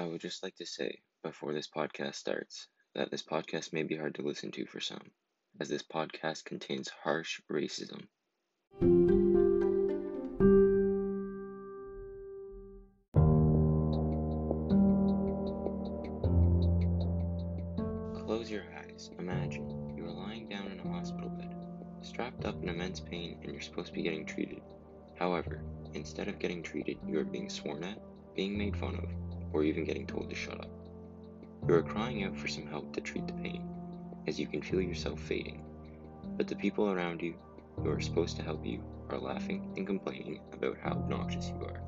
I would just like to say, before this podcast starts, that this podcast may be hard to listen to for some, as this podcast contains harsh racism. Close your eyes. Imagine you are lying down in a hospital bed, strapped up in immense pain, and you're supposed to be getting treated. However, instead of getting treated, you are being sworn at, being made fun of, or even getting told to shut up. You are crying out for some help to treat the pain, as you can feel yourself fading. But the people around you, who are supposed to help you, are laughing and complaining about how obnoxious you are.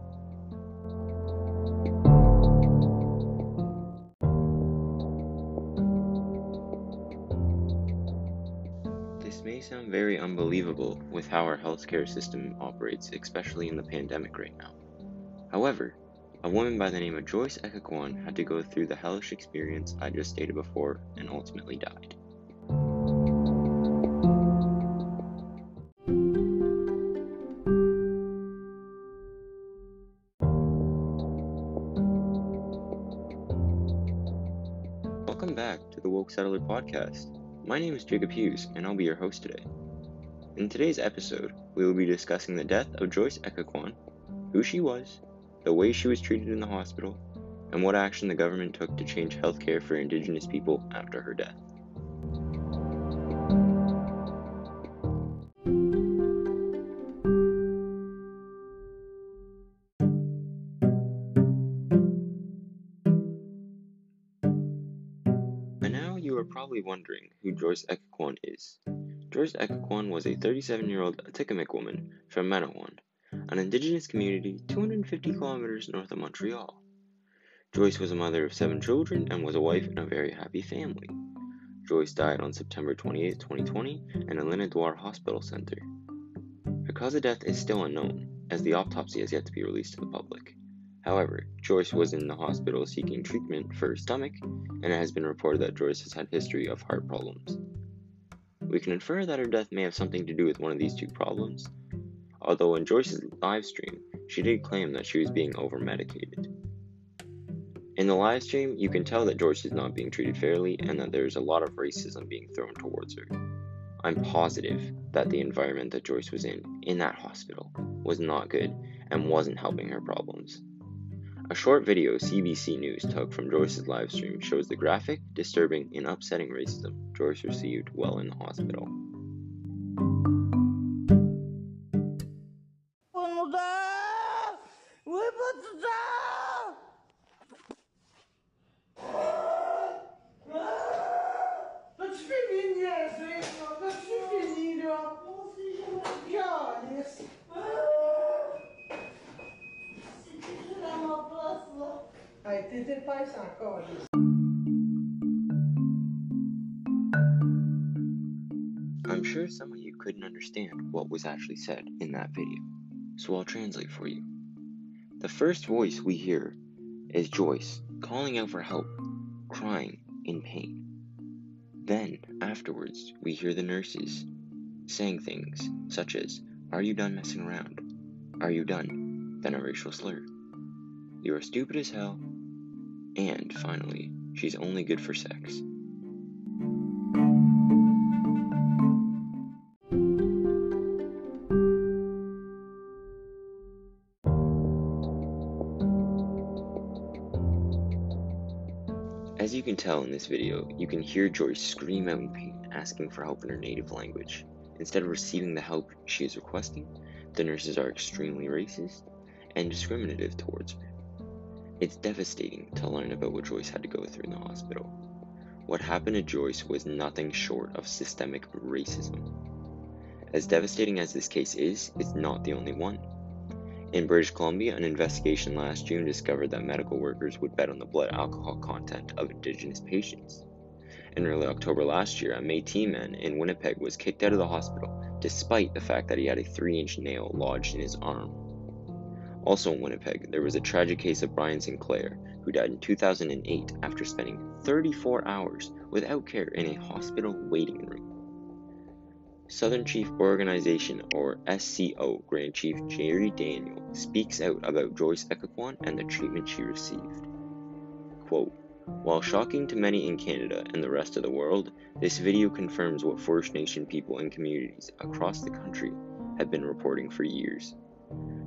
This may sound very unbelievable with how our healthcare system operates, especially in the pandemic right now. However, a woman by the name of Joyce Echaquan had to go through the hellish experience I just stated before and ultimately died. Welcome back to the Woke Settler podcast. My name is Jacob Hughes, and I'll be your host today. In today's episode, we will be discussing the death of Joyce Echaquan, who she was, the way she was treated in the hospital, and what action the government took to change healthcare for Indigenous people after her death. By now, you are probably wondering who Joyce Echaquan is. Joyce Echaquan was a 37 year old Atikamekw woman from Manawan, an indigenous community 250 kilometers north of Montreal. Joyce was a mother of seven children and was a wife in a very happy family. Joyce died on September 28, 2020, in a Lanaudière Hospital Center. Her cause of death is still unknown, as the autopsy has yet to be released to the public. However, Joyce was in the hospital seeking treatment for her stomach, and it has been reported that Joyce has had history of heart problems. We can infer that her death may have something to do with one of these two problems, although in Joyce's live stream, she did claim that she was being over medicated. In the live stream, you can tell that Joyce is not being treated fairly and that there is a lot of racism being thrown towards her. I'm positive that the environment that Joyce was in, in that hospital, was not good and wasn't helping her problems. A short video CBC News took from Joyce's live stream shows the graphic, disturbing, and upsetting racism Joyce received while in the hospital. Encore. I'm sure some of you couldn't understand what was actually said in that video, so I'll translate for you. The first voice we hear is Joyce calling out for help, crying in pain. Then, afterwards, we hear the nurses saying things such as, Are you done messing around? Are you done? Then a racial slur. You are stupid as hell. And finally, she's only good for sex. As you can tell in this video, you can hear Joyce scream out in pain, asking for help in her native language. Instead of receiving the help she is requesting, the nurses are extremely racist and discriminative towards her. It's devastating to learn about what Joyce had to go through in the hospital. What happened to Joyce was nothing short of systemic racism. As devastating as this case is, it's not the only one. In British Columbia, an investigation last June discovered that medical workers would bet on the blood alcohol content of Indigenous patients. In early October last year, a Metis man in Winnipeg was kicked out of the hospital despite the fact that he had a 3 inch nail lodged in his arm. Also in Winnipeg, there was a tragic case of Brian Sinclair, who died in 2008 after spending 34 hours without care in a hospital waiting room. Southern Chief Organization, or SCO, Grand Chief Jerry Daniel speaks out about Joyce Echaquan and the treatment she received. Quote, while shocking to many in Canada and the rest of the world, this video confirms what First Nation people and communities across the country have been reporting for years.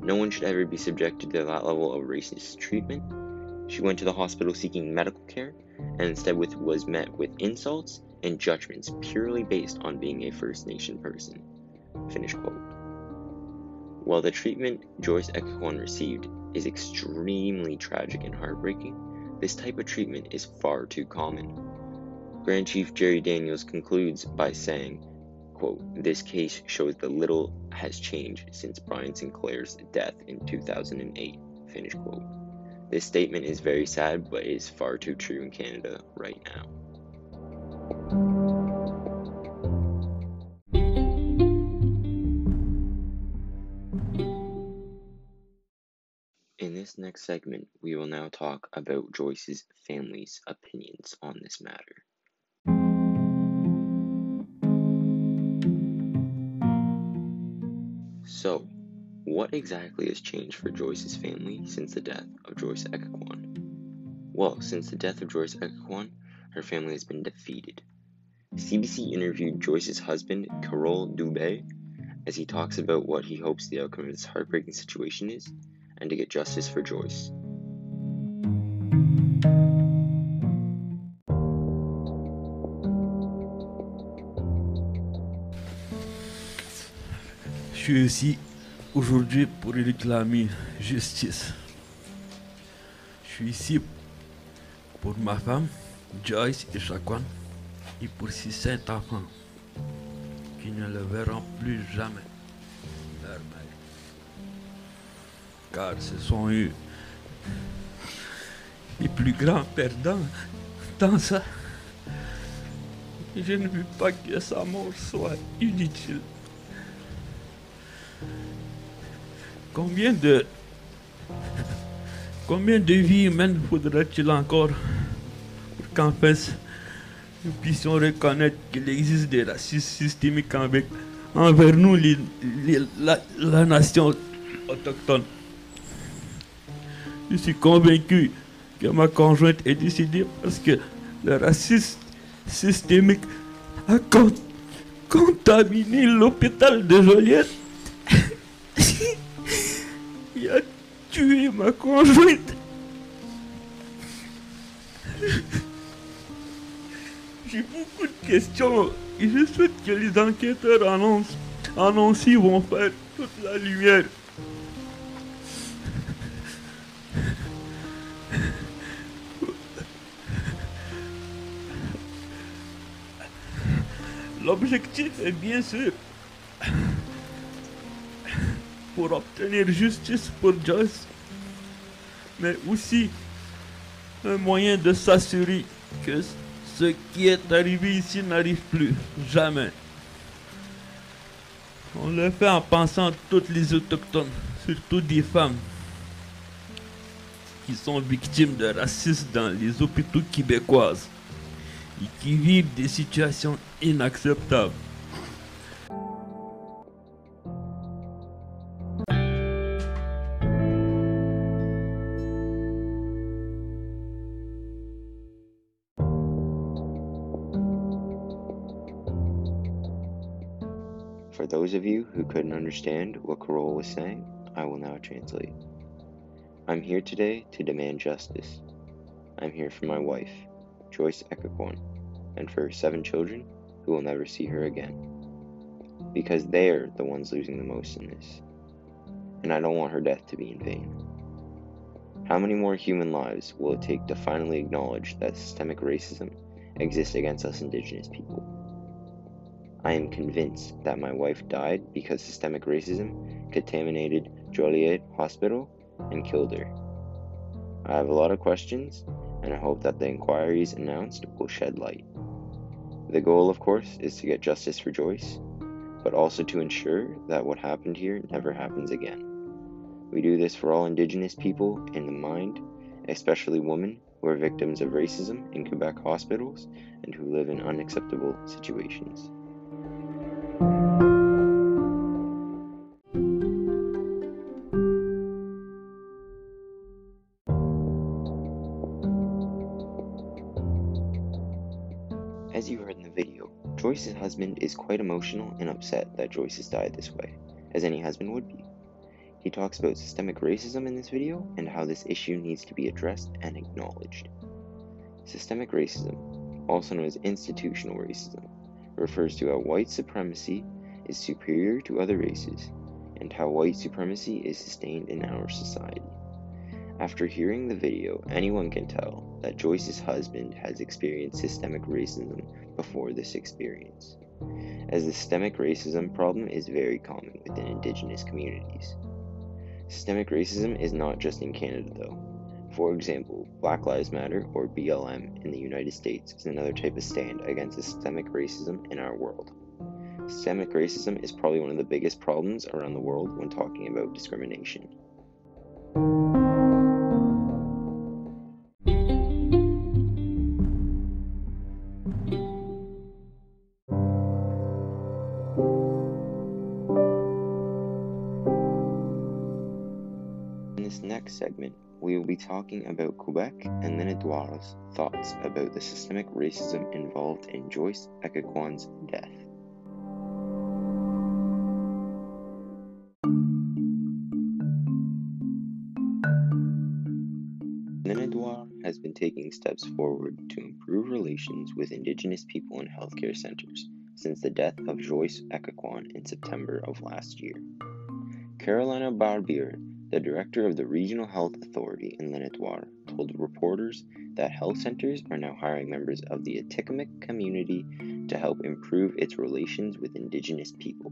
No one should ever be subjected to that level of racist treatment. She went to the hospital seeking medical care and instead with, was met with insults and judgments purely based on being a First Nation person. Finish quote. While the treatment Joyce Echaquan received is extremely tragic and heartbreaking, this type of treatment is far too common. Grand Chief Jerry Daniels concludes by saying, quote, This case shows that little has changed since Brian Sinclair's death in 2008. Finish quote. This statement is very sad, but is far too true in Canada right now. In this next segment, we will now talk about Joyce's family's opinions on this matter. So, what exactly has changed for Joyce's family since the death of Joyce Echaquan? Well, since the death of Joyce Echaquan, her family has been defeated. CBC interviewed Joyce's husband, Carol Dubé, as he talks about what he hopes the outcome of this heartbreaking situation is and to get justice for Joyce. Suis ici aujourd'hui pour réclamer justice. Je suis ici pour ma femme, Joyce et Chakwan, et pour ces cinq enfants qui ne le verront plus jamais. Car ce sont eux les plus grands perdants dans ça. Je ne veux pas que sa mort soit inutile. Combien de. Combien de vies humaines faudra-t-il encore pour qu'en fait nous puissions reconnaître qu'il existe des racistes systémiques envers nous, la, nation autochtone? Je suis convaincu que ma conjointe est décédée parce que le racisme systémique a con- contaminé l'hôpital de Joliette. Il a tué ma conjointe. J'ai beaucoup de questions et je souhaite que les enquêteurs en Once, en Oncy vont faire toute la lumière. L'objectif est bien sûr pour obtenir justice pour Joyce, mais aussi un moyen de s'assurer que ce qui est arrivé ici n'arrive plus, jamais. On le fait en pensant à toutes les autochtones, surtout des femmes, qui sont victimes de racisme dans les hôpitaux québécoises et qui vivent des situations inacceptables. For those of you who couldn't understand what Carol was saying, I will now translate. I'm here today to demand justice. I'm here for my wife, Joyce Echaquan, and for her seven children who will never see her again. Because they're the ones losing the most in this. And I don't want her death to be in vain. How many more human lives will it take to finally acknowledge that systemic racism exists against us Indigenous people? I am convinced that my wife died because systemic racism contaminated Joliette Hospital and killed her. I have a lot of questions, and I hope that the inquiries announced will shed light. The goal, of course, is to get justice for Joyce, but also to ensure that what happened here never happens again. We do this for all Indigenous people in the mind, especially women who are victims of racism in Quebec hospitals and who live in unacceptable situations. Husband is quite emotional and upset that Joyce has died this way, as any husband would be. He talks about systemic racism in this video and how this issue needs to be addressed and acknowledged. Systemic racism, also known as institutional racism, refers to how white supremacy is superior to other races and how white supremacy is sustained in our society. After hearing the video, anyone can tell that Joyce's husband has experienced systemic racism before this experience, as the systemic racism problem is very common within Indigenous communities. Systemic racism is not just in Canada, though. For example, Black Lives Matter, or BLM, in the United States is another type of stand against systemic racism in our world. Systemic racism is probably one of the biggest problems around the world when talking about discrimination. Next segment, we will be talking about Quebec and then thoughts about the systemic racism involved in Joyce Echaquan's death. Edouard has been taking steps forward to improve relations with Indigenous people in healthcare centers since the death of Joyce Echaquan in September of last year. Carolina Barbir, the director of the Regional Health Authority in Lanaudière, told reporters that health centers are now hiring members of the Atikamekw community to help improve its relations with Indigenous people.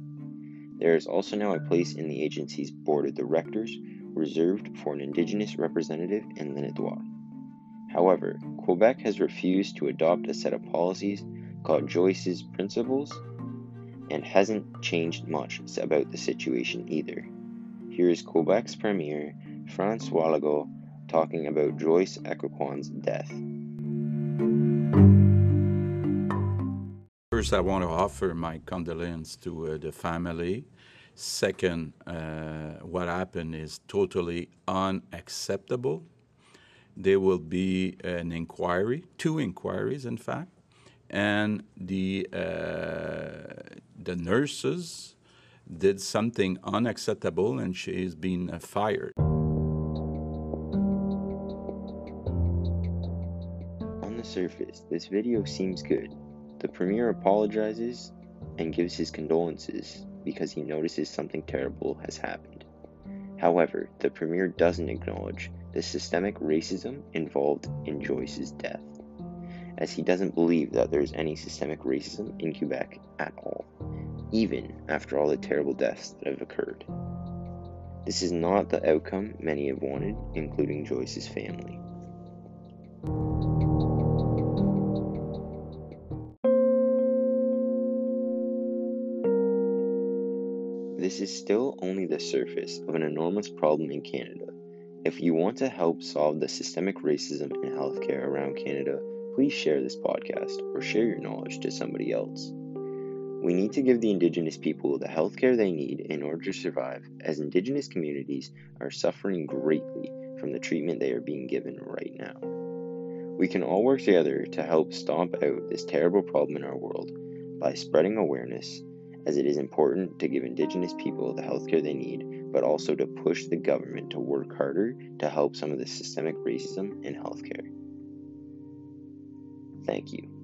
There is also now a place in the agency's board of directors reserved for an Indigenous representative in Lanaudière. However, Quebec has refused to adopt a set of policies called Joyce's Principles and hasn't changed much about the situation either. Here is Quebec's Premier, Francois Legault, talking about Joyce Echaquan's death. First, I want to offer my condolences to uh, the family. Second, uh, what happened is totally unacceptable. There will be an inquiry, two inquiries, in fact, and the uh, the nurses did something unacceptable, and she is being uh, fired. On the surface, this video seems good. The premier apologizes and gives his condolences because he notices something terrible has happened. However, the premier doesn't acknowledge the systemic racism involved in Joyce's death, as he doesn't believe that there's any systemic racism in Quebec at all, even after all the terrible deaths that have occurred. This is not the outcome many have wanted, including Joyce's family. This is still only the surface of an enormous problem in Canada. If you want to help solve the systemic racism in healthcare around Canada, please share this podcast or share your knowledge to somebody else. We need to give the Indigenous people the healthcare they need in order to survive, as Indigenous communities are suffering greatly from the treatment they are being given right now. We can all work together to help stomp out this terrible problem in our world by spreading awareness, as it is important to give Indigenous people the healthcare they need, but also to push the government to work harder to help some of the systemic racism in healthcare. Thank you.